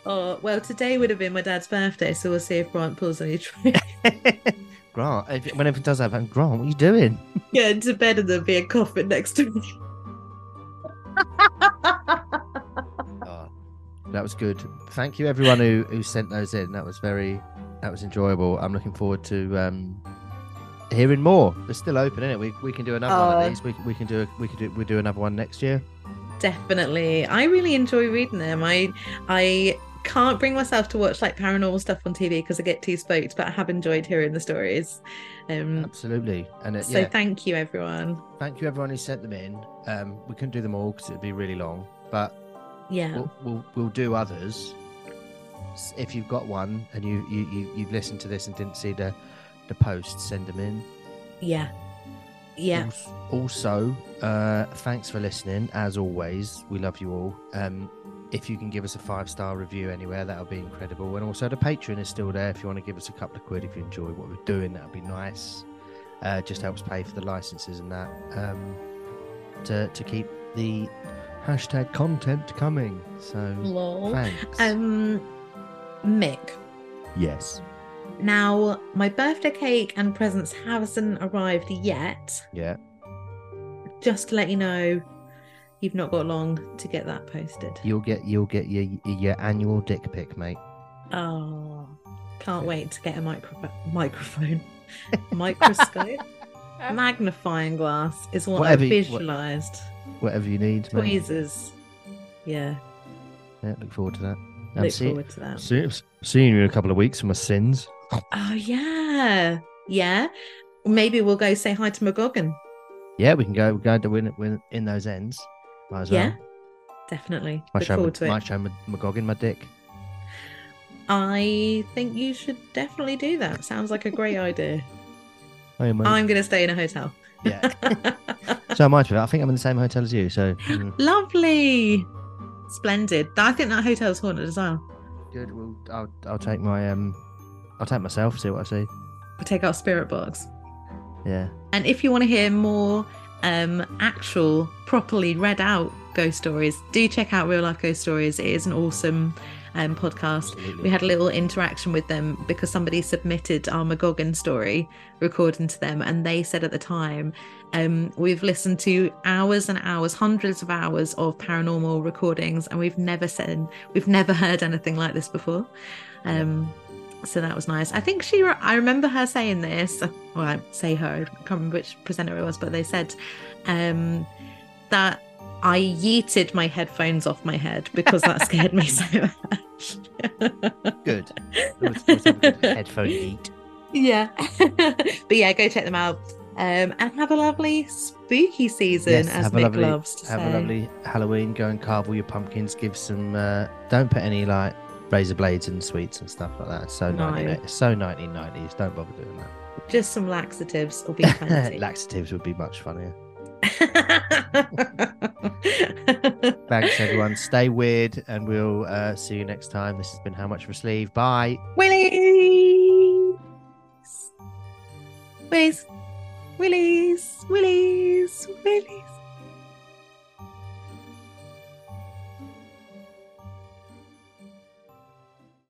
B: oh well, today would have been my dad's birthday, so we'll see if Grant pulls any tricks. (laughs)
C: Grant, if, when everything does happen, Grant, what are you doing? (laughs)
B: Get into bed and there'll be a coffin next to me.
C: Oh, that was good. Thank you, everyone who, who sent those in. That was very, that was enjoyable. I'm looking forward to um, hearing more. They're still open, isn't it? We, we can do another one
B: Oh.
C: of these. We, we can do we can do we do another one next year.
B: Definitely. I really enjoy reading them. I I can't bring myself to watch like paranormal stuff on TV because I get too spooked, but I have enjoyed hearing the stories. Um
C: Absolutely. And uh,
B: so
C: yeah,
B: thank you everyone.
C: thank you everyone who sent them in. Um, we couldn't do them all because it'd be really long, but
B: Yeah.
C: we'll, we'll we'll do others. If you've got one and you you, you you've listened to this and didn't see the the post, send them in.
B: Yeah. Yeah.
C: Also, uh, thanks for listening. As always, we love you all. Um, if you can give us a five star review anywhere, that'll be incredible. And also, the Patreon is still there. If you want to give us a couple of quid, if you enjoy what we're doing, that would be nice. Uh, just helps pay for the licenses and that um, to to keep the hashtag content coming. So
B: Lol.
C: thanks.
B: Um Mick.
C: yes.
B: Now my birthday cake and presents hasn't arrived yet.
C: Yeah.
B: Just to let you know, you've not got long to get that posted.
C: You'll get you'll get your your annual dick pic, mate.
B: Oh, can't wait to get a micro- microphone, (laughs) microscope, (laughs) magnifying glass is what
C: Whatever
B: I
C: you- what-
B: visualized.
C: Whatever you need, mate.
B: Tweezers. Yeah,
C: Yeah, look forward to that.
B: Look
C: see-
B: forward to that.
A: See, seeing you in a couple of weeks for my sins.
B: Oh yeah, yeah. Maybe we'll go say hi to McGoggin.
C: Yeah, we can go. We're going to win, win in those ends. Might as
B: Yeah,
C: well.
B: definitely.
C: Might
B: Look
C: show,
B: forward to
C: my,
B: it.
C: might show my, McGoggin my dick.
B: I think you should definitely do that. Sounds like a great idea.
C: Hey.
B: I'm going to stay in a hotel.
C: Yeah. (laughs) so I might. I think I'm in the same hotel as you. So mm,
B: Lovely. Splendid. I think that hotel's haunted as well.
C: good. We'll, I'll I'll take my um I'll take myself. See what I see.
B: We'll take our spirit box.
C: Yeah.
B: And if you want to hear more um, actual, properly read out ghost stories, do check out Real Life Ghost Stories. It is an awesome um, podcast.
C: Absolutely.
B: We had a little interaction with them because somebody submitted our McGoggin story recording to them, and they said at the time, um, we've listened to hours and hours, hundreds of hours of paranormal recordings, and we've never said, we've never (laughs) heard anything like this before. Um, so that was nice. I think she, re- I remember her saying this. Well, I say her, I can't remember which presenter it was, but they said um, that I yeeted my headphones off my head because that scared me so (laughs) much.
C: Good. Always- always have a good headphone eat.
B: yeah. (laughs) but yeah, go check them out. Um, and have a lovely spooky season,
C: Yes,
B: as
C: have a
B: Nick
C: lovely,
B: loves to
C: have
B: say.
C: a lovely Halloween. Go and carve all your pumpkins. Give some. Uh, don't put any like razor blades and sweets and stuff like that. So
B: No.
C: 19, so 1990s. Don't bother doing that.
B: Just some laxatives will be (laughs) plenty.
C: Laxatives would be much funnier. (laughs) Thanks, everyone. Stay weird, and we'll uh, see you next time. This has been How Much for a Sleeve. Bye.
B: Willies! Willies! Willies! Willies!